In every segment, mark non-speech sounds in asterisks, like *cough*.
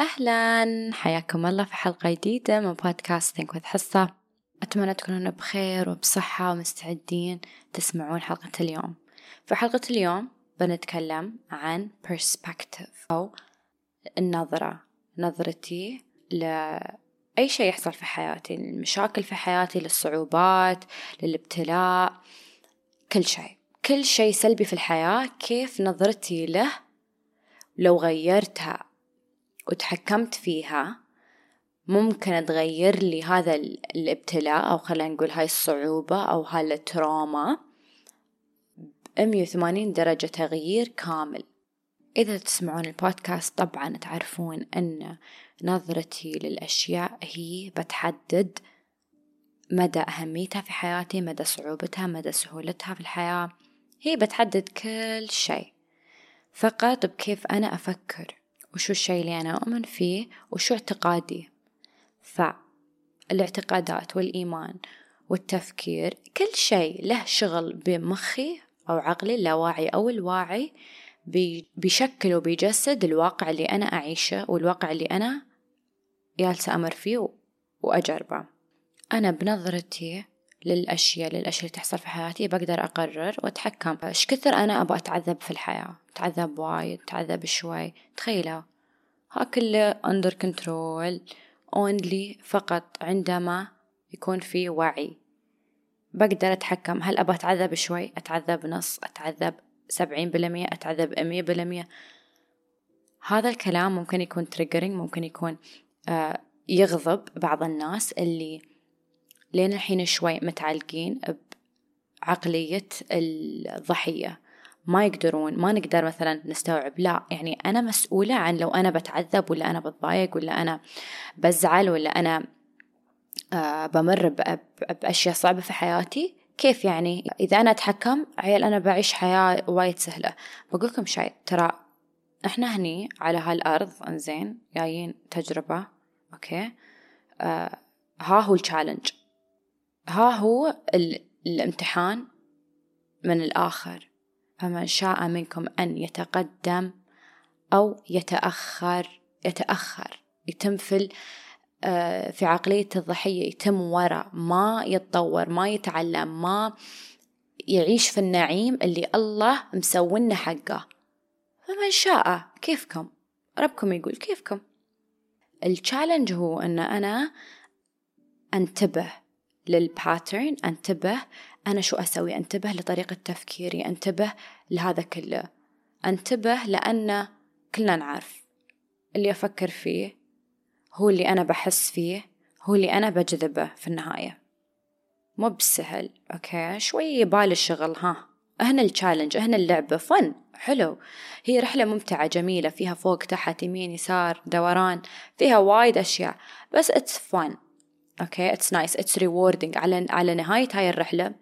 أهلا. حياكم الله في حلقة جديدة من بودكاست ثينك حصة أتمنى تكونون بخير وبصحة ومستعدين تسمعون حلقة اليوم. في حلقة اليوم بنتكلم عن perspective أو النظرة نظرتي لأي شيء يحصل في حياتي المشاكل في حياتي للصعوبات للابتلاء كل شيء. كل شيء سلبي في الحياة كيف نظرتي له لو غيرتها وتحكمت فيها ممكن تغير لي هذا الابتلاء أو خلينا نقول هاي الصعوبة أو هاي التراما بمية وثمانين درجة تغيير كامل. إذا تسمعون البودكاست طبعا تعرفون أن نظرتي للأشياء هي بتحدد مدى أهميتها في حياتي مدى صعوبتها مدى سهولتها في الحياة. هي بتحدد كل شيء. فقط بكيف أنا أفكر. وشو الشيء اللي أنا أؤمن فيه وشو اعتقادي. فالاعتقادات والإيمان والتفكير كل شيء له شغل بمخي أو عقلي اللاواعي أو الواعي بيشكل وبيجسد الواقع اللي أنا أعيشه والواقع اللي أنا جالسة أمر فيه وأجربه. أنا بنظرتي للأشياء للأشياء اللي تحصل في حياتي بقدر أقرر وأتحكم. إيش كثر أنا أبغى أتعذب في الحياة؟ أتعذب وايد أتعذب شوي. تخيلوا ها كله under control only فقط عندما يكون في وعي. بقدر أتحكم. هل أبغى أتعذب شوي؟ أتعذب نص أتعذب سبعين بالمية أتعذب مية بالمية. هذا الكلام ممكن يكون تريجرينج ممكن يكون آه يغضب بعض الناس اللي لين الحين شوي متعلقين بعقلية الضحية. ما يقدرون ما نقدر مثلا نستوعب. لا يعني أنا مسؤولة عن لو أنا بتعذب ولا أنا بتضايق ولا أنا بزعل ولا أنا آه بمر بأشياء صعبة في حياتي كيف يعني؟ إذا أنا أتحكم عيل أنا بعيش حياة وايد سهلة. بقولكم شيء ترى إحنا هني على هالأرض إنزين جايين تجربة أوكي؟ آه ها هو التشالنج ها هو الامتحان من الآخر. فمن شاء منكم أن يتقدم أو يتأخر يتأخر. يتم في آه، في عقلية الضحية. يتم وراء ما يتطور ما يتعلم ما يعيش في النعيم اللي الله مسوينا حقه. فمن شاء كيفكم؟ ربكم يقول كيفكم. التشالنج هو أن أنا أنتبه للباترن أنتبه. أنا شو أسوي؟ أنتبه لطريقة تفكيري أنتبه لهذا كله. أنتبه لأن كلنا نعرف. اللي أفكر فيه هو اللي أنا بحس فيه هو اللي أنا بجذبه في النهاية. مو بسهل okay؟ شوي يبالي الشغل ها. هنا ال challenge هنا اللعبة. fun حلو. هي رحلة ممتعة جميلة فيها فوق تحت يمين يسار دوران فيها وايد أشياء. بس it's fun أوكي it's nice it's rewarding على على نهاية هاي الرحلة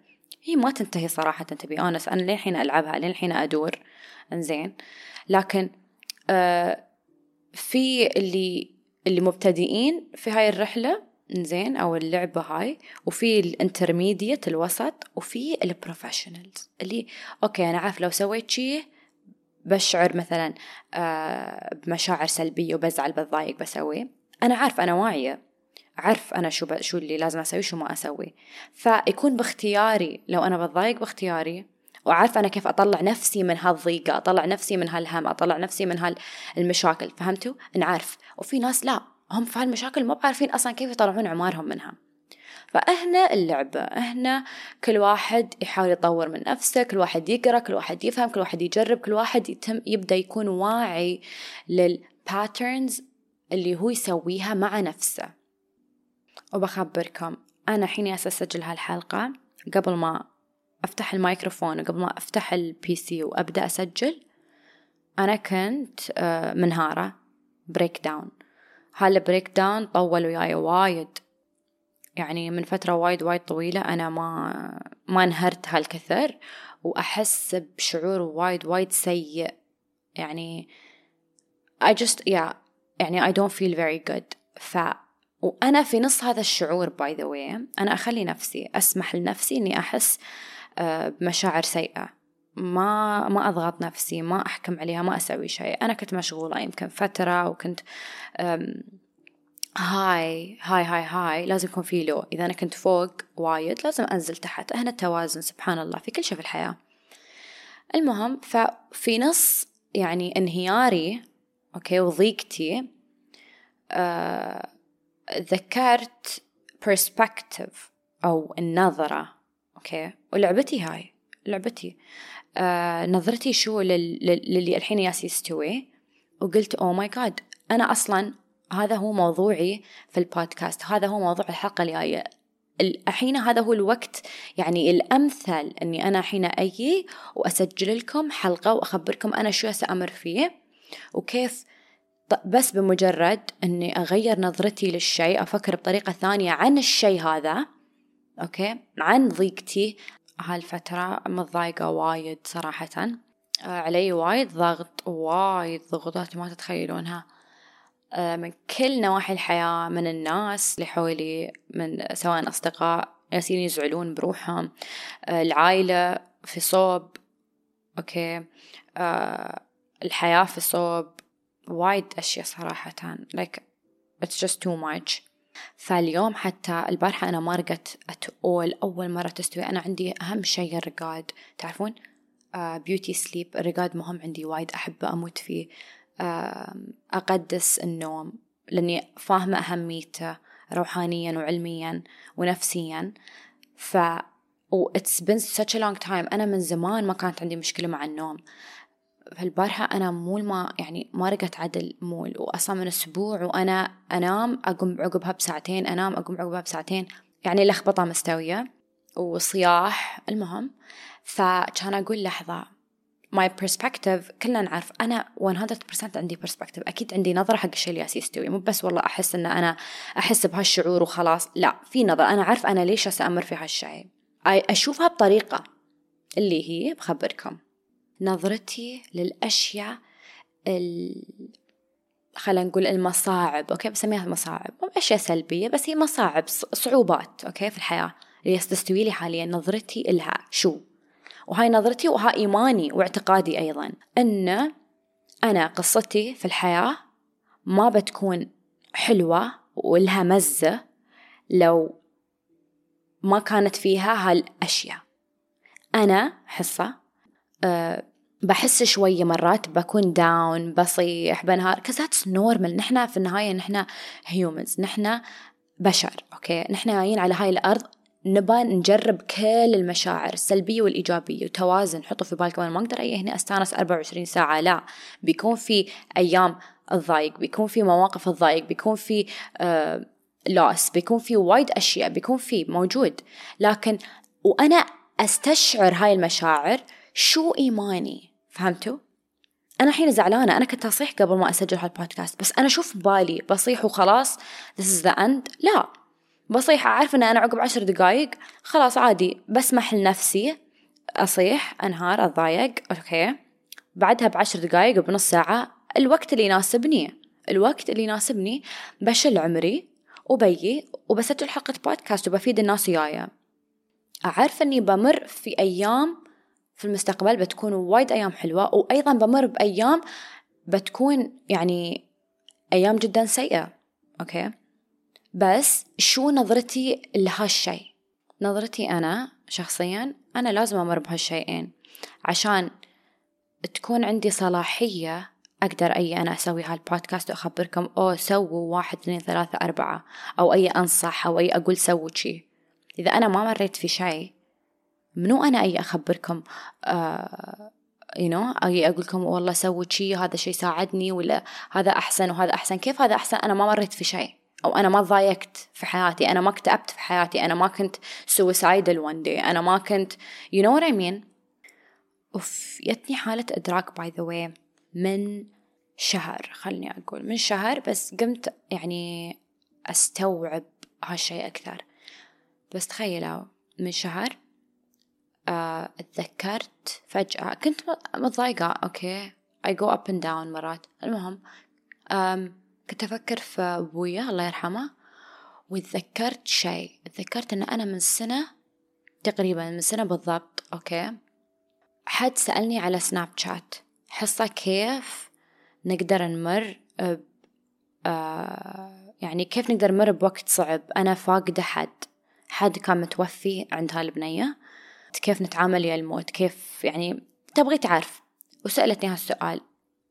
هي ما تنتهي صراحة تبي أونس أنا للحين ألعبها للحين أدور. إنزين. لكن آه في اللي اللي مبتدئين في هاي الرحلة زين أو اللعبة هاي وفي ال intermediate الوسط وفي ال professionals. اللي okay أنا عارف لو سويت شي بشعر مثلا آه بمشاعر سلبية وبزعل بتضايق بسوي أنا عارف أنا واعية. أعرف أنا شو ب... شو اللي لازم أسوي شو ما أسوي. فيكون باختياري لو أنا بتضايق باختياري وعارف أنا كيف أطلع نفسي من هالضيقة أطلع نفسي من هالهم أطلع نفسي من هالمشاكل فهمتوا؟ نعرف. وفي ناس لا هم في هالمشاكل ما يعرفون أصلا كيف يطلعون عمارهم منها. فهنا اللعبة هنا كل واحد يحاول يطور من نفسه كل واحد يقرأ كل واحد يفهم كل واحد يجرب كل واحد يتم يبدأ يكون واعي لل patterns اللي هو يسويها مع نفسه. وبخبركم. أنا حين أسجل هالحلقة قبل ما أفتح الميكروفون وقبل ما أفتح ال PC وأبدأ أسجل. أنا كنت آه، منهارة. breakdown هال breakdown طول وياي وايد. يعني من فترة وايد وايد طويلة أنا ما ما انهرت هالكثر. وأحس بشعور وايد وايد سيء. يعني I just yeah يعني I don't feel very good. ف وأنا في نص هذا الشعور by the way أنا أخلي نفسي أسمح لنفسي إني أحس آه، بمشاعر سيئة. ما ما أضغط نفسي ما أحكم عليها ما أسوي شيء. أنا كنت مشغولة يمكن فترة وكنت high high high high لازم يكون في low. إذا أنا كنت فوق وايد لازم أنزل تحت. هنا التوازن سبحان الله في كل شيء في الحياة. المهم ففي نص يعني انهياري okay وضيقتي آه ذكرت perspective أو النظرة okay؟ ولعبتي هاي لعبتي. آه نظرتي شو للي الحين ياس يستوي وقلت oh my God أنا أصلا هذا هو موضوعي في البودكاست هذا هو موضوع الحلقة الجاية. الحين هذا هو الوقت يعني الأمثل أني أنا حين أجي وأسجل لكم حلقة وأخبركم أنا شو سأمر فيه وكيف بس بمجرد أني أغير نظرتي للشيء أفكر بطريقة ثانية عن الشيء هذا. أوكي؟ عن ضيقتي. هالفترة متضايقة وايد صراحة. آه، علي وايد ضغط وايد ضغوطات ما تتخيلونها. آه، من كل نواحي الحياة من الناس اللي حولي من سواء أصدقاء ياسين يزعلون بروحهم. آه، العائلة في صوب. okay؟ الحياة في صوب. وايد أشياء صراحة. Like it's just too much. فاليوم حتى البارحة أنا ما رقت أتقول أول مرة تستوي. أنا عندي أهم شيء الرقاد. تعرفون؟ beauty uh, sleep الرقاد مهم. عندي وايد أحبه أموت فيه. uh, أقدس النوم. لأني فاهمة أهميته روحانيا وعلميا ونفسيا. ف و it's been such a long time. أنا من زمان ما كانت عندي مشكلة مع النوم. فالبارحة أنا مول ما يعني ما رقت عدل مول وأصلا من أسبوع وأنا أنام أقوم عقبها بساعتين أنام أقوم عقبها بساعتين يعني لخبطة مستوية وصياح. المهم فكان أقول لحظة my perspective كلنا نعرف أنا 100% عندي perspective أكيد عندي نظرة حق الشيء اللي يستوي مو بس والله أحس إن أنا أحس بهالشعور وخلاص لا في نظرة أنا عارف أنا ليش أسأمر في هالشيء. أشوفها بطريقة اللي هي بخبركم. نظرتي للأشياء ال... خلينا نقول المصاعب okay؟ بسميها مصاعب. أشياء سلبية بس هي مصاعب صعوبات okay؟ في الحياة. اللي تستوي لي حاليا نظرتي إلها شو؟ وهاي نظرتي وها إيماني واعتقادي أيضا. أن أنا قصتي في الحياة ما بتكون حلوة ولها مزة لو ما كانت فيها هالأشياء. أنا حصة بحس شوية مرات بكون down بصيح بنهار. كذا that's normal نحنا في النهاية نحنا humans نحنا بشر okay نحنا جايين على هاي الأرض. نبى نجرب كل المشاعر السلبية والإيجابية. وتوازن. حطوا في بالكم أنا ما أقدر. أي هنا أستانس 24 ساعة. لا. بيكون في أيام الضايق. بيكون في مواقف الضايق. بيكون في آه لاس بيكون في وايد أشياء. بيكون في موجود. لكن وأنا أستشعر هاي المشاعر شو إيماني؟ فهمتوا؟ أنا الحين زعلانة. أنا كنت أصيح قبل ما أسجل هالبودكاست. بس أنا شوف بالي. بصيح وخلاص. This is the end. لا. بصيح. أعرف أن أنا عقب عشر دقايق. خلاص عادي. بسمح لنفسي. أصيح. أنهار. أتضايق. okay. بعدها بعشر دقايق بنص ساعة. الوقت اللي يناسبني. الوقت اللي يناسبني. بشل عمري. وبيي. وبسجل حلقة بودكاست. وبفيد الناس وياي أعرف أني بمر في أيام في المستقبل بتكون وايد أيام حلوة وأيضا بمر بأيام بتكون يعني أيام جدا سيئة okay؟ بس شو نظرتي لهالشي؟ نظرتي أنا شخصيا أنا لازم أمر بهالشيئين عشان تكون عندي صلاحية أقدر أي أنا أسوي هالبودكاست وأخبركم أو سووا واحد اثنين ثلاثة أربعة أو أي أنصح أو أي أقول سووا شي. إذا أنا ما مريت في شيء منو أنا أي أخبركم؟ آه you know أجي أقول لكم والله سووا شي هذا شيء ساعدني ولا هذا أحسن وهذا أحسن. كيف هذا أحسن؟ أنا ما مريت في شيء أو أنا ما ضايقت في حياتي. أنا ما اكتئبت في حياتي. أنا ما كنت suicidal one day. أنا ما كنت you know what I mean أوف جتني حالة إدراك by the way من شهر خلني أقول من شهر بس قمت يعني أستوعب هالشيء أكثر. بس تخيلوا من شهر آه، تذكرت فجأة. كنت متضايقة. أوكي. I go up and down مرات. المهم كنت أفكر في أبويا الله يرحمه وتذكرت شيء. تذكرت أن أنا من سنة تقريبا من سنة بالضبط. أوكي. حد سألني على سناب شات حصة كيف نقدر نمر ب آه يعني كيف نقدر نمر بوقت صعب. أنا فاقدة حد. حد كان متوفي عند هالبنية كيف نتعامل يا الموت كيف يعني تبغي تعرف. وسألتني هالسؤال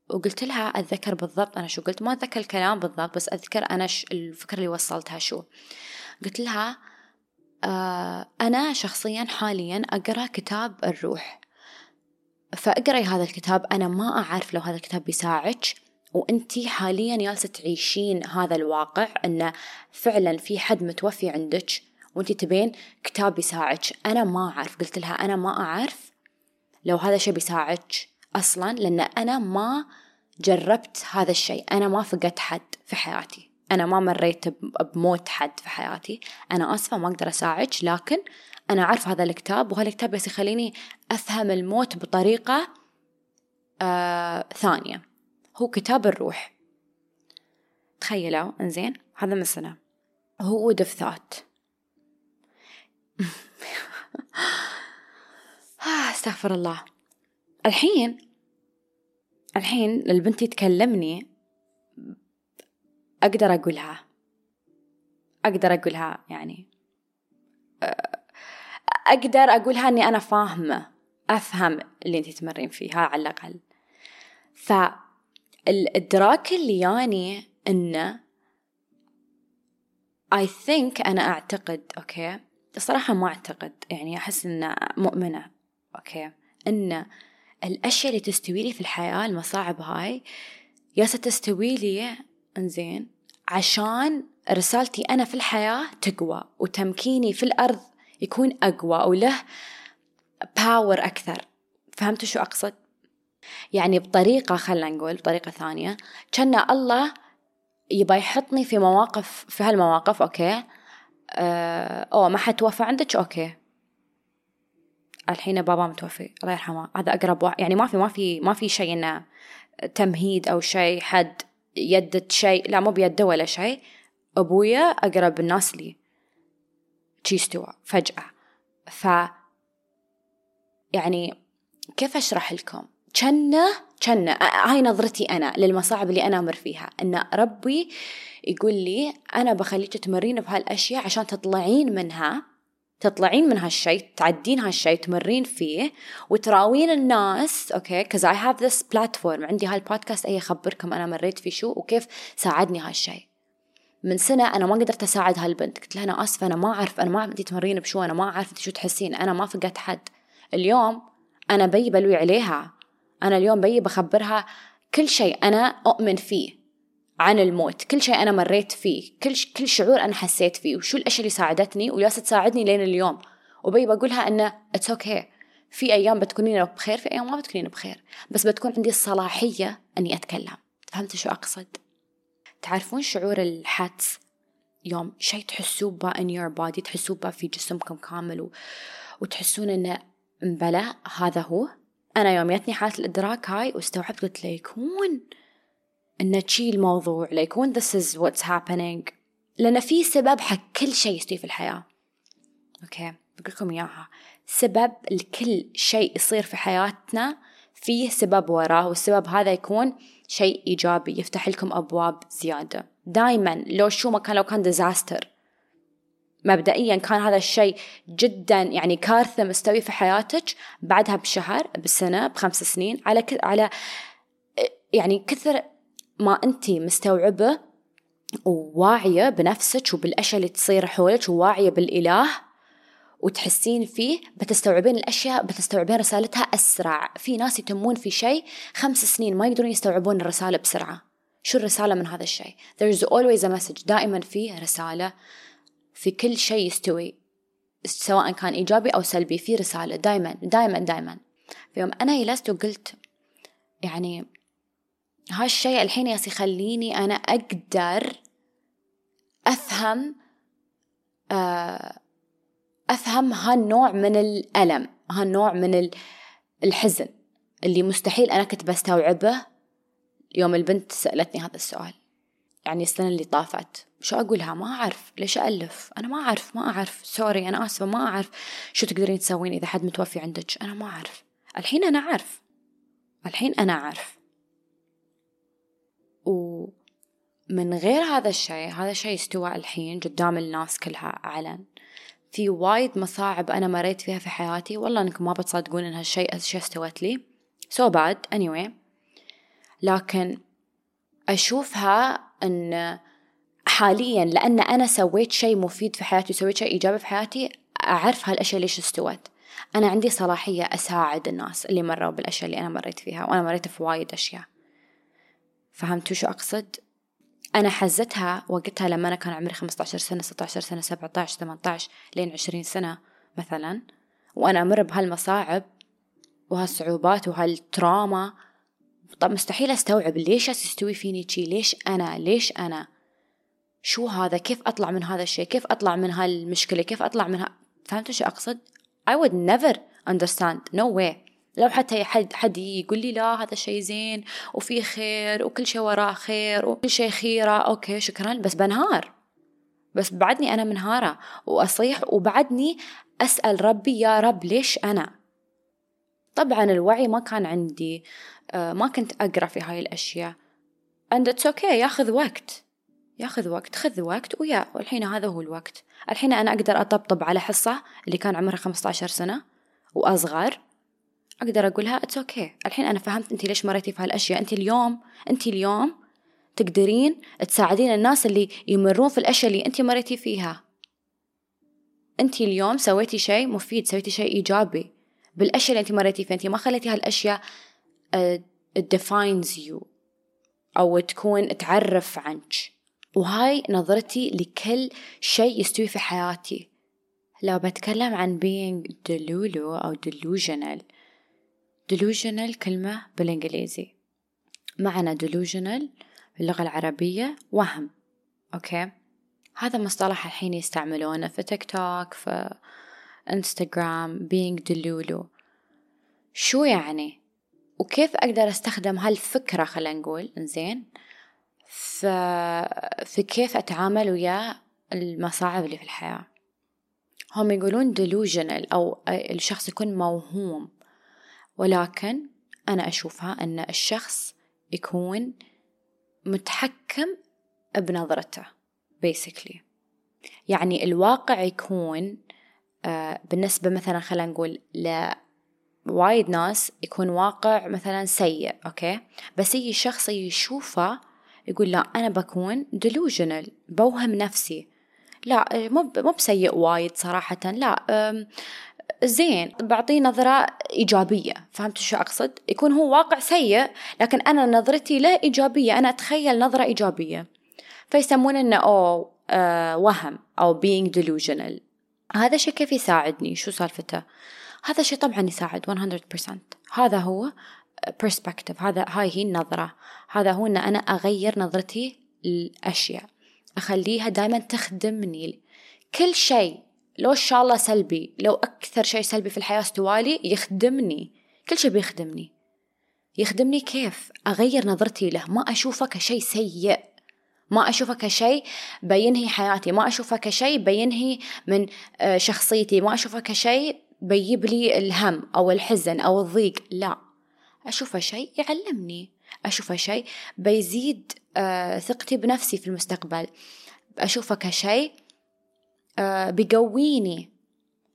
وقلت لها أتذكر بالضبط أنا شو قلت ما أتذكر الكلام بالضبط بس أذكر أنا ش... الفكرة اللي وصلتها شو. قلت لها آه أنا شخصيا حاليا أقرأ كتاب الروح. فأقرأي هذا الكتاب أنا ما أعرف لو هذا الكتاب بيساعدك. وأنتي حاليا جالسة تعيشين هذا الواقع أنه فعلا في حد متوفي عندك. وأنتي تبين كتاب بيساعدك. أنا ما أعرف قلت لها أنا ما أعرف لو هذا الشيء بيساعدك أصلا لأن أنا ما جربت هذا الشيء أنا ما فقدت حد في حياتي. أنا ما مريت بموت حد في حياتي. أنا آسفة ما أقدر أساعدك لكن أنا أعرف هذا الكتاب وهالكتاب بس يخليني أفهم الموت بطريقة آه ثانية. هو كتاب الروح. تخيلوا إنزين هذا من سنة هو دفثات استغفر الله. الحين الحين البنت تكلمني أقدر أقولها. أقدر أقولها يعني أقدر أقولها إني أنا فاهمة أفهم اللي أنت تمرين فيه على الأقل. فالإدراك اللي يعني إنه I think أنا أعتقد okay الصراحة ما أعتقد يعني أحس إن مؤمنة okay؟ إن الأشياء اللي تستوي لي في الحياة المصاعب هاي يا ستستوي لي إنزين عشان رسالتي أنا في الحياة تقوى وتمكيني في الأرض يكون أقوى وله power أكثر. فهمتوا شو أقصد؟ يعني بطريقة خلنا نقول بطريقة ثانية كان الله يبى يحطني في مواقف في هالمواقف okay؟ أوه ما حد توفى عندك؟ okay. الحين بابا متوفي الله يرحمه. هذا أقرب واحد يعني ما في ما في ما في شيء إنه تمهيد أو شيء حد يدت شيء لا مو بيده ولا شيء. أبويا أقرب الناس لي. شي استوى فجأة. ف يعني كيف أشرح لكم؟ كنه كنه هاي نظرتي أنا للمصاعب اللي أنا أمر فيها. أن ربي يقول لي أنا بخليك تمرين بهالأشياء عشان تطلعين منها تطلعين من هالشيء تعدين هالشيء تمرين فيه وتراوين الناس. okay؟ Cause I have this platform عندي هالبودكاست أي أخبركم أنا مريت في شو وكيف ساعدني هالشيء. من سنة أنا ما قدرت أساعد هالبنت. قلت لها أنا آسفة أنا ما أعرف أنا ما أنتي تمرين بشو أنا ما أعرف شو تحسين. أنا ما فقدت حد. اليوم أنا بي بلوي عليها. أنا اليوم بي بخبرها كل شيء أنا أؤمن فيه عن الموت كل شيء أنا مريت فيه كل ش... كل شعور أنا حسيت فيه وشو الأشياء اللي ساعدتني وياسة تساعدني لين اليوم. وبي بقولها إنه it's okay okay. في أيام بتكونين بخير في أيام ما بتكونين بخير. بس بتكون عندي الصلاحية إني أتكلم. فهمت شو أقصد؟ تعرفون شعور الحدس يوم شيء تحسوه in your body تحسوه با في جسمكم كامل و... وتحسون إنه مبلا هذا هو. أنا يوم جتني حالة الإدراك هاي واستوعبت قلت ليكون إن تشي الموضوع ليكون this is what's happening. لأن في سبب حق كل شيء يستوي في الحياة. okay بقول لكم إياها. سبب لكل شيء يصير في حياتنا فيه سبب وراه والسبب هذا يكون شيء إيجابي يفتح لكم أبواب زيادة. دايما لو شو ما كان لو كان ديزاستر مبدئيا كان هذا الشيء جدا يعني كارثة مستوي في حياتك بعدها بشهر بسنة بخمس سنين على ك... على يعني كثر ما أنت مستوعبة وواعية بنفسك وبالأشياء اللي تصير حولك وواعية بالإله وتحسين فيه بتستوعبين الأشياء بتستوعبين رسالتها أسرع. في ناس يتمون في شيء خمس سنين ما يقدرون يستوعبون الرسالة بسرعة. شو الرسالة من هذا الشيء؟ There's always a message. دائما فيه رسالة في كل شيء يستوي سواء كان إيجابي أو سلبي في رسالة دائما دائما دائما في يوم أنا جلست وقلت يعني هالشيء الحين ياس يخليني أنا أقدر أفهم آه، أفهم هالنوع من الألم هالنوع من الحزن اللي مستحيل أنا كنت بستوعبه يوم البنت سألتني هذا السؤال. يعني السنة اللي طافت. شو أقولها؟ ما أعرف. ليش ألف أنا ما أعرف. ما أعرف. سوري أنا آسفة. ما أعرف شو تقدرين تسوين إذا حد متوفي عندك. أنا ما أعرف. الحين أنا أعرف. الحين أنا أعرف. ومن غير هذا الشيء هذا الشيء استوى الحين قدام الناس كلها علن. في وايد مصاعب أنا مريت فيها في حياتي. والله إنكم ما بتصدقون إن هالشيء الشيء استوت لي. So bad. Anyway. لكن أشوفها إن حاليا لأن أنا سويت شيء مفيد في حياتي وسويت شيء إيجابي في حياتي أعرف هالأشياء ليش استوت. أنا عندي صلاحية أساعد الناس اللي مروا بالأشياء اللي أنا مريت فيها وأنا مريت في وايد أشياء. فهمتوا شو أقصد؟ أنا حزتها وقتها لما أنا كان عمري 15 سنة 16 سنة 17 18 لين 20 سنة مثلا. وأنا أمر بهالمصاعب وهالصعوبات وهالتراما طب مستحيل أستوعب ليش يستوي فيني شي؟ ليش أنا؟ ليش أنا؟ شو هذا؟ كيف أطلع من هذا الشيء؟ كيف أطلع من هالمشكلة؟ كيف أطلع منها فهمتوا شو أقصد؟ I would never understand. No way. لو حتى حد حد يقول لي لا هذا الشيء زين وفي خير وكل شيء وراه خير وكل شيء خيرة. أوكي شكرا. بس بنهار. بس بعدني أنا منهارة. وأصيح وبعدني أسأل ربي يا رب ليش أنا؟ طبعا الوعي ما كان عندي. ما كنت أقرأ في هاي الأشياء. And it's okay ياخذ وقت. ياخذ وقت خذ وقت ويا. والحين هذا هو الوقت. الحين أنا أقدر أطبطب على حصة اللي كان عمرها 15 سنة وأصغر. أقدر أقولها it's okay okay. الحين أنا فهمت أنت ليش مريتي في هالأشياء. أنت اليوم أنت اليوم تقدرين تساعدين الناس اللي يمرون في الأشياء اللي أنت مريتي فيها. أنت اليوم سويتي شيء مفيد سويتي شيء إيجابي بالأشياء اللي أنت مريتي فيها. أنت ما خليتي هالأشياء defines you أو تكون تعرف عنك. وهاي نظرتي لكل شيء يستوي في حياتي. لو بتكلم عن being delulu أو delusional. Delusional كلمة بالإنجليزي. معنى delusional باللغة العربية وهم. okay؟ هذا مصطلح الحين يستعملونه في تيك توك في انستغرام being delulu. شو يعني؟ وكيف أقدر أستخدم هالفكرة خلينا نقول؟ إنزين. في كيف أتعامل ويا المصاعب اللي في الحياة؟ هم يقولون delusional أو الشخص يكون موهوم ولكن أنا أشوفها أن الشخص يكون متحكم بنظرته basically. يعني الواقع يكون آه بالنسبة مثلا خلينا نقول لوايد ناس يكون واقع مثلا سيء أوكي؟ بس يجي شخص يشوفه يقول لا أنا بكون delusional بوهم نفسي. لا مو مو بسيء وايد صراحة لا زين بعطيه نظرة إيجابية. فهمت شو أقصد؟ يكون هو واقع سيء لكن أنا نظرتي له إيجابية. أنا أتخيل نظرة إيجابية. فيسمونه إنه أو آه وهم أو being delusional. هذا الشيء كيف يساعدني. شو سالفته؟ هذا الشيء طبعا يساعد 100% هذا هو perspective. هذا هاي هي النظرة. هذا هو أن أنا أغير نظرتي للأشياء. أخليها دائما تخدمني. كل شيء لو إن شاء الله سلبي لو أكثر شيء سلبي في الحياة استوالي يخدمني. كل شيء بيخدمني. يخدمني كيف؟ أغير نظرتي له. ما أشوفه كشيء سيء. ما أشوفه كشيء بينهي حياتي. ما أشوفه كشيء بينهي من آه، شخصيتي. ما أشوفه كشيء بيجيب لي الهم أو الحزن أو الضيق. لا أشوفه شيء يعلمني. أشوفه شيء بيزيد آه، ثقتي بنفسي في المستقبل. أشوفه كشيء آه، بيقويني.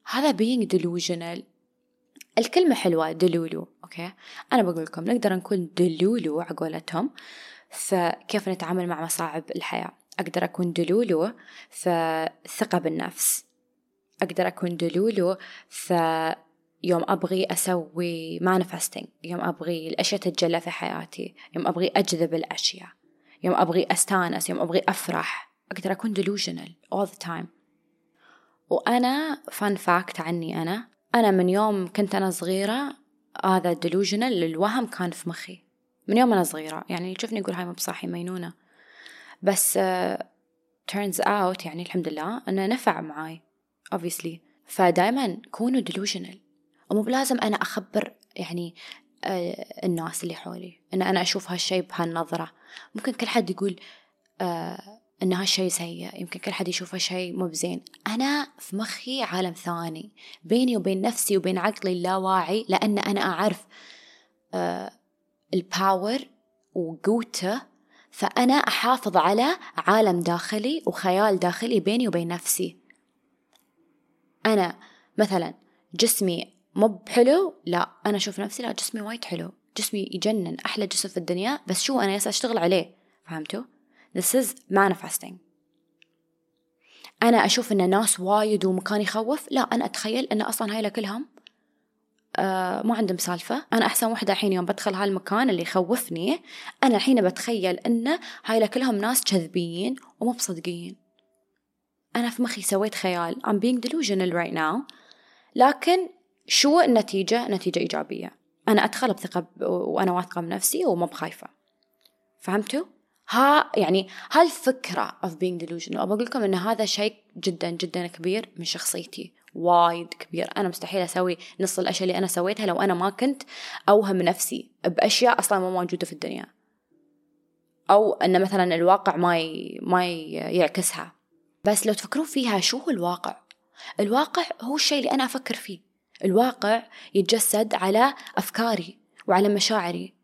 هذا being delusional. الكلمة حلوة delulu. Okay؟ أنا بقول لكم نقدر نكون delulu عقولتهم فكيف نتعامل مع مصاعب الحياة؟ أقدر أكون delulu في الثقة بالنفس. أقدر أكون delulu في يوم أبغي أسوي manifesting يوم أبغي الأشياء تتجلى في حياتي يوم أبغي أجذب الأشياء يوم أبغي أستانس يوم أبغي أفرح. أقدر أكون delusional all the time. وأنا فان فاكت عني أنا أنا من يوم كنت أنا صغيرة هذا delusional الوهم كان في مخي. من يوم أنا صغيرة يعني تشوفني يقول هاي مو بصاحي مينونة بس uh, turns out يعني الحمد لله أنه نفع معاي. Obviously. فدائما كونوا delusional. ومو بلازم أنا أخبر يعني آه الناس اللي حولي. إن أنا أشوف هالشي بهالنظرة. ممكن كل حد يقول آه إن هالشي سيء. يمكن كل حد يشوفه شيء مو بزين. أنا في مخي عالم ثاني. بيني وبين نفسي وبين عقلي اللاواعي لأن أنا أعرف آه الباور وقوته. فأنا أحافظ على عالم داخلي وخيال داخلي بيني وبين نفسي. أنا مثلا جسمي مو بحلو لا أنا أشوف نفسي لا جسمي وايد حلو جسمي يجنن أحلى جسم في الدنيا بس شو أنا يسا أشتغل عليه فهمتوا؟ This is manifesting. أنا أشوف إن ناس وايد ومكان يخوف لا أنا أتخيل إن أصلا هاي كلهم آه ما عندهم سالفة. أنا أحسن وحدة الحين يوم بدخل هالمكان اللي يخوفني أنا الحين بتخيل إن هاي كلهم ناس كذبيين ومو بصدقين. أنا في مخي سويت خيال. I'm being delusional right now. لكن شو النتيجة؟ نتيجة إيجابية. أنا أدخل بثقة وأنا واثقة بنفسي وما بخايفة. فهمتوا؟ ها يعني هالفكرة of being delusional أقول لكم إن هذا شيء جدا جدا كبير من شخصيتي. وايد كبير. أنا مستحيل أسوي نص الأشياء اللي أنا سويتها لو أنا ما كنت أوهم نفسي بأشياء أصلا ما موجودة في الدنيا. أو أن مثلا الواقع ما ي... ما يعكسها. بس لو تفكرون فيها شو هو الواقع؟ الواقع هو الشيء اللي أنا أفكر فيه. الواقع يتجسد على أفكاري وعلى مشاعري.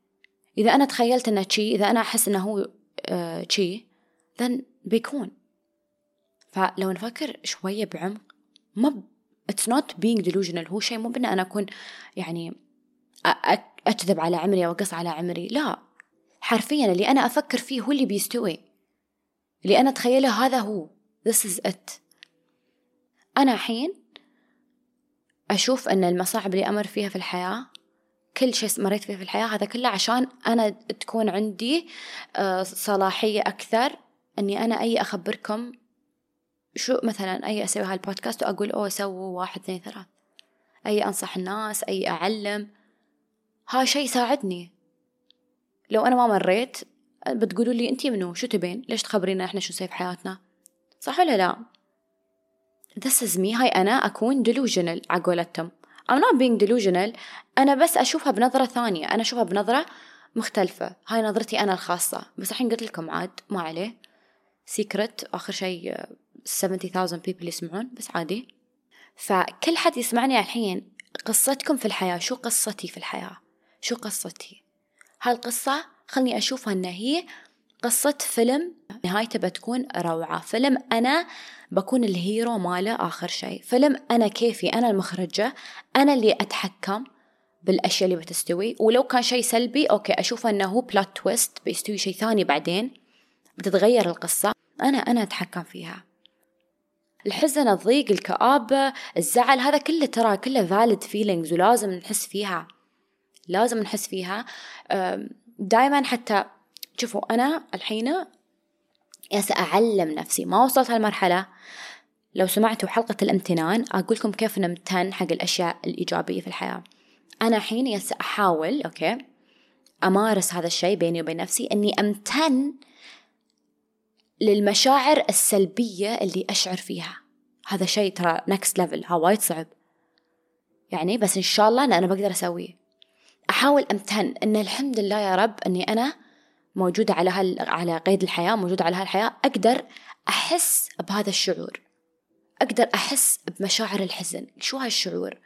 إذا أنا تخيلت أنه شي إذا أنا أحس أنه هو شي uh, then بيكون. فلو نفكر شوية بعمق ما it's not being delusional. هو شيء مو بأن أنا أكون يعني أكذب على عمري أو أقص على عمري. لا. حرفيا اللي أنا أفكر فيه هو اللي بيستوي. اللي أنا أتخيله هذا هو. This is it. أنا الحين أشوف أن المصاعب اللي أمر فيها في الحياة كل شيء مريت فيه في الحياة هذا كله عشان أنا تكون عندي آه، صلاحية أكثر أني أنا أي أخبركم شو مثلا أي أسوي هالبودكاست وأقول أوه سووا واحد اثنين ثلاث. أي أنصح الناس أي أعلم. ها شيء يساعدني. لو أنا ما مريت بتقولوا لي أنتي منو؟ شو تبين؟ ليش تخبرينا إحنا شو نسوي في حياتنا؟ صح ولا لا؟ This is me. هاي أنا أكون delusional عقولتهم I'm not being delusional. أنا بس أشوفها بنظرة ثانية. أنا أشوفها بنظرة مختلفة. هاي نظرتي أنا الخاصة. بس الحين قلت لكم عاد ما عليه. سيكرت آخر شيء 70,000 people يسمعون. بس عادي. فكل حد يسمعني الحين قصتكم في الحياة. شو قصتي في الحياة؟ شو قصتي؟ هالقصة خلني أشوفها أن هي قصة فيلم نهايته بتكون روعة. فيلم أنا بكون ال hero ماله آخر شيء. فيلم أنا كيفي أنا المخرجة أنا اللي أتحكم بالأشياء اللي بتستوي. ولو كان شيء سلبي okay أشوفه أنه هو plot twist بيستوي شيء ثاني بعدين. بتتغير القصة. أنا أنا أتحكم فيها. الحزن الضيق الكآبة الزعل هذا كله ترى كله valid feelings ولازم نحس فيها. لازم نحس فيها. دائما حتى شوفوا أنا الحين يا أعلم نفسي. ما وصلت هالمرحلة. لو سمعتوا حلقة الامتنان أقول لكم كيف نمتن حق الأشياء الإيجابية في الحياة. أنا الحين يس أحاول okay أمارس هذا الشيء بيني وبين نفسي أني أمتن للمشاعر السلبية اللي أشعر فيها. هذا شيء ترى next level ها وايد صعب. يعني بس إن شاء الله أن أنا بقدر أسويه. أحاول أمتن أن الحمد لله يا رب أني أنا موجودة على هال على قيد الحياة موجودة على هالحياة أقدر أحس بهذا الشعور. أقدر أحس بمشاعر الحزن. شو هالشعور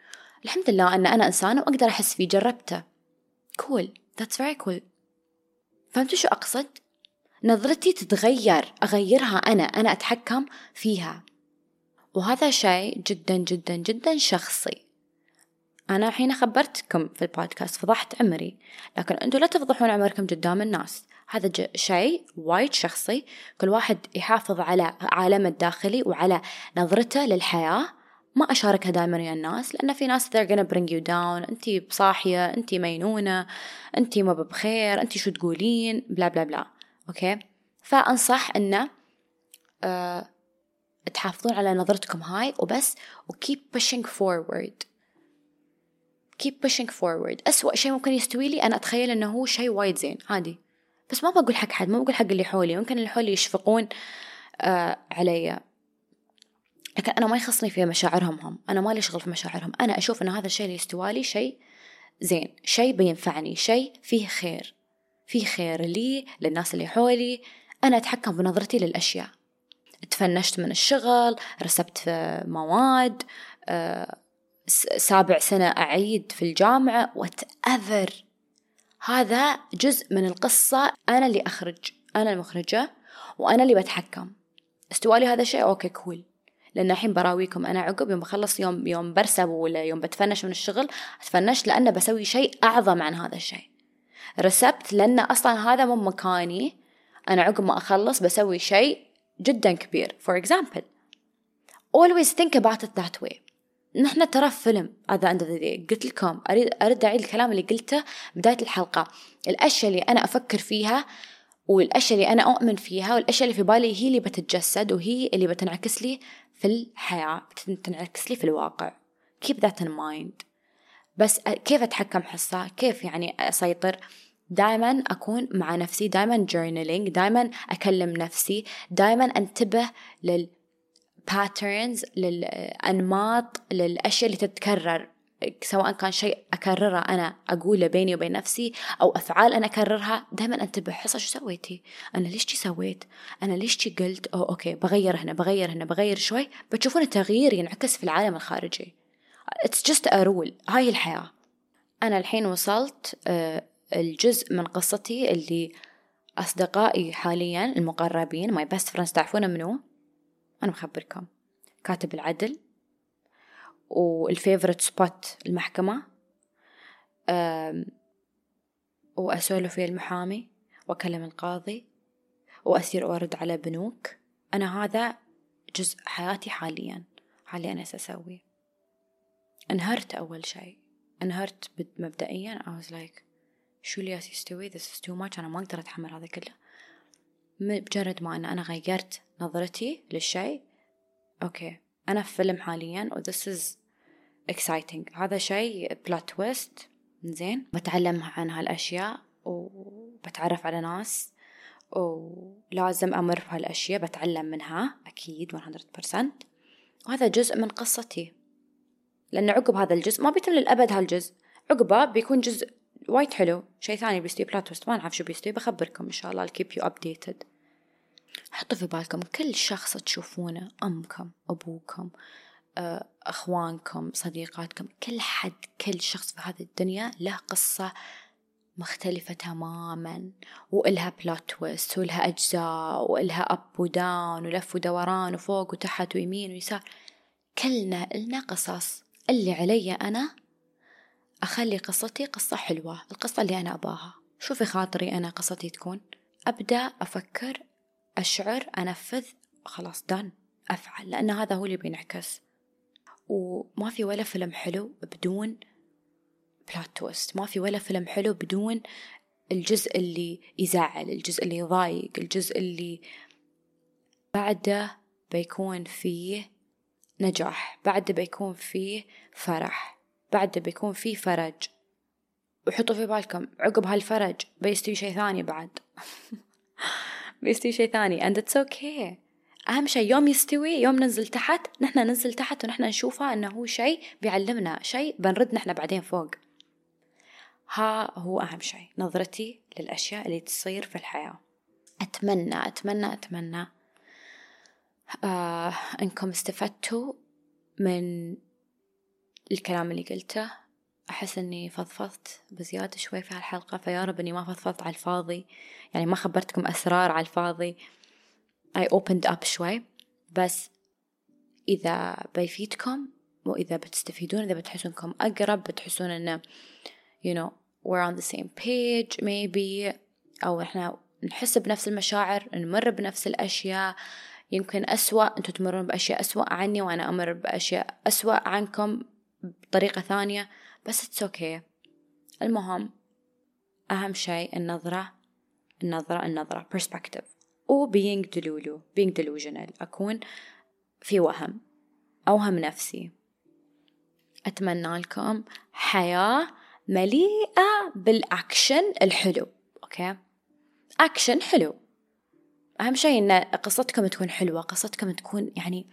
الحمد لله أن أنا إنسانة وأقدر أحس فيه جربته. Cool. That's very cool. فهمتوا شو أقصد؟ نظرتي تتغير أغيرها أنا أنا أتحكم فيها. وهذا شيء جدا جدا جدا شخصي. أنا الحين خبرتكم في البودكاست فضحت عمري. لكن أنتوا لا تفضحون عمركم قدام الناس. هذا شيء وايد شخصي. كل واحد يحافظ على عالمه الداخلي وعلى نظرته للحياة. ما أشاركها دائما ويا الناس لأن في ناس they're gonna bring you down. أنتي بصاحية أنتي مينونة أنتي ما بخير أنتي شو تقولين؟ بلا بلا بلا. أوكي؟ فأنصح أنه أه تحافظون على نظرتكم هاي وبس و keep pushing forward. keep pushing forward. أسوأ شيء ممكن يستوي لي أنا أتخيل أنه هو شيء وايد زين. عادي. بس ما بقول حق حد ما بقول حق اللي حولي. ممكن اللي حولي يشفقون آه علي. لكن أنا ما يخصني في مشاعرهم هم. أنا مالي شغل في مشاعرهم. أنا أشوف أن هذا الشيء اللي يستوالي شيء زين. شيء بينفعني. شيء فيه خير. فيه خير لي للناس اللي حولي. أنا أتحكم بنظرتي للأشياء. تفنشت من الشغل رسبت في مواد آه، سابع سنة أعيد في الجامعة. Whatever. هذا جزء من القصة. أنا اللي أخرج أنا المخرجة وأنا اللي بتحكم. استوالي هذا الشيء okay cool لأن الحين براويكم. أنا عقب يوم بخلص يوم يوم برسب ولا يوم بتفنش من الشغل أتفنش لأن بسوي شيء أعظم عن هذا الشيء. رسبت لأن أصلا هذا مو مكاني. أنا عقب ما أخلص بسوي شيء جدا كبير. For example always think about it that way. نحن ترى فيلم هذا عند قلت لكم أريد أرد أعيد الكلام اللي قلته بداية الحلقة. الأشياء اللي أنا أفكر فيها والأشياء اللي أنا أؤمن فيها والأشياء اللي في بالي هي اللي بتتجسد وهي اللي بتنعكس لي في الحياة بتنعكس لي في الواقع. Keep that in mind. بس كيف أتحكم حصة؟ كيف يعني أسيطر؟ دائما أكون مع نفسي دائما journaling دائما أكلم نفسي دائما أنتبه لل patterns للأنماط للأشياء اللي تتكرر سواء كان شيء أكرره أنا أقوله بيني وبين نفسي أو أفعال أنا أكررها دائما أنتبه حصة شو سويتي؟ أنا ليش چي سويت؟ أنا ليش چي قلت؟ أو okay بغير هنا بغير هنا بغير شوي. بتشوفون التغيير ينعكس في العالم الخارجي. It's just a rule. هاي الحياة. أنا الحين وصلت آه، الجزء من قصتي اللي أصدقائي حاليا المقربين my best friends تعرفون منو؟ أنا مخبركم. كاتب العدل وال favorite spot المحكمة وأسولف ويا المحامي وأكلم القاضي وأسير وأرد على بنوك. أنا هذا جزء حياتي حاليا حاليا أنا أسوي؟ انهرت أول شيء. انهرت مبدئيا I was like شو اللي يستوي؟ This is too much. أنا ما أقدر أتحمل هذا كله. بمجرد ما أن أنا غيرت نظرتي للشيء أوكي. أنا في فيلم حاليا و this is exciting. هذا شيء plot twist زين. بتعلم عن هالأشياء وبتعرف على ناس ولازم أمر في هالأشياء بتعلم منها أكيد 100% وهذا جزء من قصتي. لأن عقب هذا الجزء ما بيتم للأبد هالجزء. عقبه بيكون جزء وايد حلو. شيء ثاني بيستوي plot twist ما نعرف شو بيستوي بخبركم إن شاء الله. I'll keep you updated. حطوا في بالكم كل شخص تشوفونه أمكم أبوكم آه، أخوانكم صديقاتكم كل حد كل شخص في هذه الدنيا له قصة مختلفة تماما وإلها بلوت تويست وإلها أجزاء وإلها أب وداون ولف ودوران وفوق وتحت ويمين ويسار. كلنا إلنا قصص. اللي علي أنا أخلي قصتي قصة حلوة القصة اللي أنا أباها. شوفي خاطري أنا قصتي تكون. أبدأ أفكر أشعر أنفذ خلاص done أفعل لأن هذا هو اللي بينعكس. وما في ولا فيلم حلو بدون plot twist ما في ولا فيلم حلو بدون الجزء اللي يزعل الجزء اللي يضايق الجزء اللي بعده بيكون فيه نجاح بعده بيكون فيه فرح بعده بيكون فيه فرج. وحطوا في بالكم عقب هالفرج بيستوي شيء ثاني بعد. *laughs* بيستوي شيء ثاني. And it's okay. أهم شيء يوم يستوي يوم ننزل تحت نحن ننزل تحت ونحن نشوفه أنه هو شيء بيعلمنا شيء بنرد نحن بعدين فوق. ها هو أهم شيء نظرتي للأشياء اللي تصير في الحياة. أتمنى أتمنى أتمنى آه أنكم استفدتوا من الكلام اللي قلته. أحس إني فضفضت بزيادة شوي في هالحلقة فيا رب إني ما فضفضت على الفاضي. يعني ما خبرتكم أسرار على الفاضي. I opened up شوي. بس إذا بيفيدكم وإذا بتستفيدون إذا بتحسون إنكم أقرب بتحسون إنه you know we're on the same page maybe. أو إحنا نحس بنفس المشاعر نمر بنفس الأشياء. يمكن أسوأ أنتوا تمرون بأشياء أسوأ عني وأنا أمر بأشياء أسوأ عنكم بطريقة ثانية. بس it's okay. المهم أهم شيء النظرة النظرة النظرة perspective. و being delulu being delusional. أكون في وهم أوهم نفسي. أتمنى لكم حياة مليئة بالأكشن الحلو okay أكشن حلو. أهم شيء إن قصتكم تكون حلوة قصتكم تكون يعني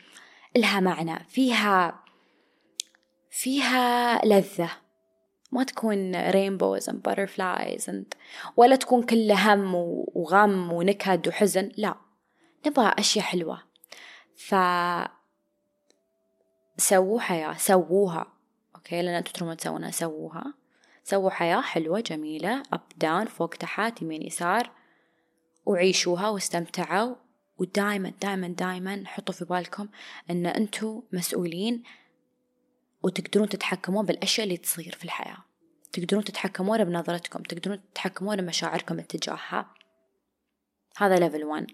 لها معنى فيها فيها لذة. ما تكون rainbows and butterflies and ولا تكون كلها هم وغم ونكد وحزن. لا. نبغى أشياء حلوة. ف سووا حياة سووها. okay؟ لأن أنتوا ترومون تسوونها. سووها. سووا حياة حلوة جميلة. up down فوق تحت يمين يسار. وعيشوها واستمتعوا. ودائما دائما دائما حطوا في بالكم أن أنتوا مسؤولين وتقدرون تتحكمون بالأشياء اللي تصير في الحياة. تقدرون تتحكمون بنظرتكم تقدرون تتحكمون بمشاعركم اتجاهها هذا level 1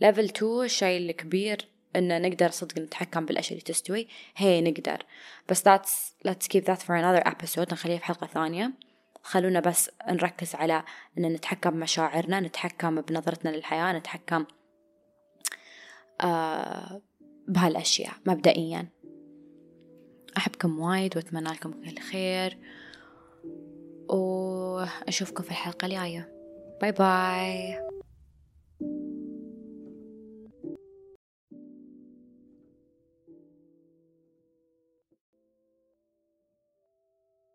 level 2 الشيء الكبير إن نقدر صدق نتحكم بالأشياء اللي تستوي. هي نقدر. بس that's let's keep that for another episode. نخليها في حلقة ثانية. خلونا بس نركز على إن نتحكم بمشاعرنا نتحكم بنظرتنا للحياة نتحكم آه بهالأشياء مبدئيا. أحبكم وايد وأتمنى لكم كل خير وأشوفكم في الحلقة الجاية. باي باي.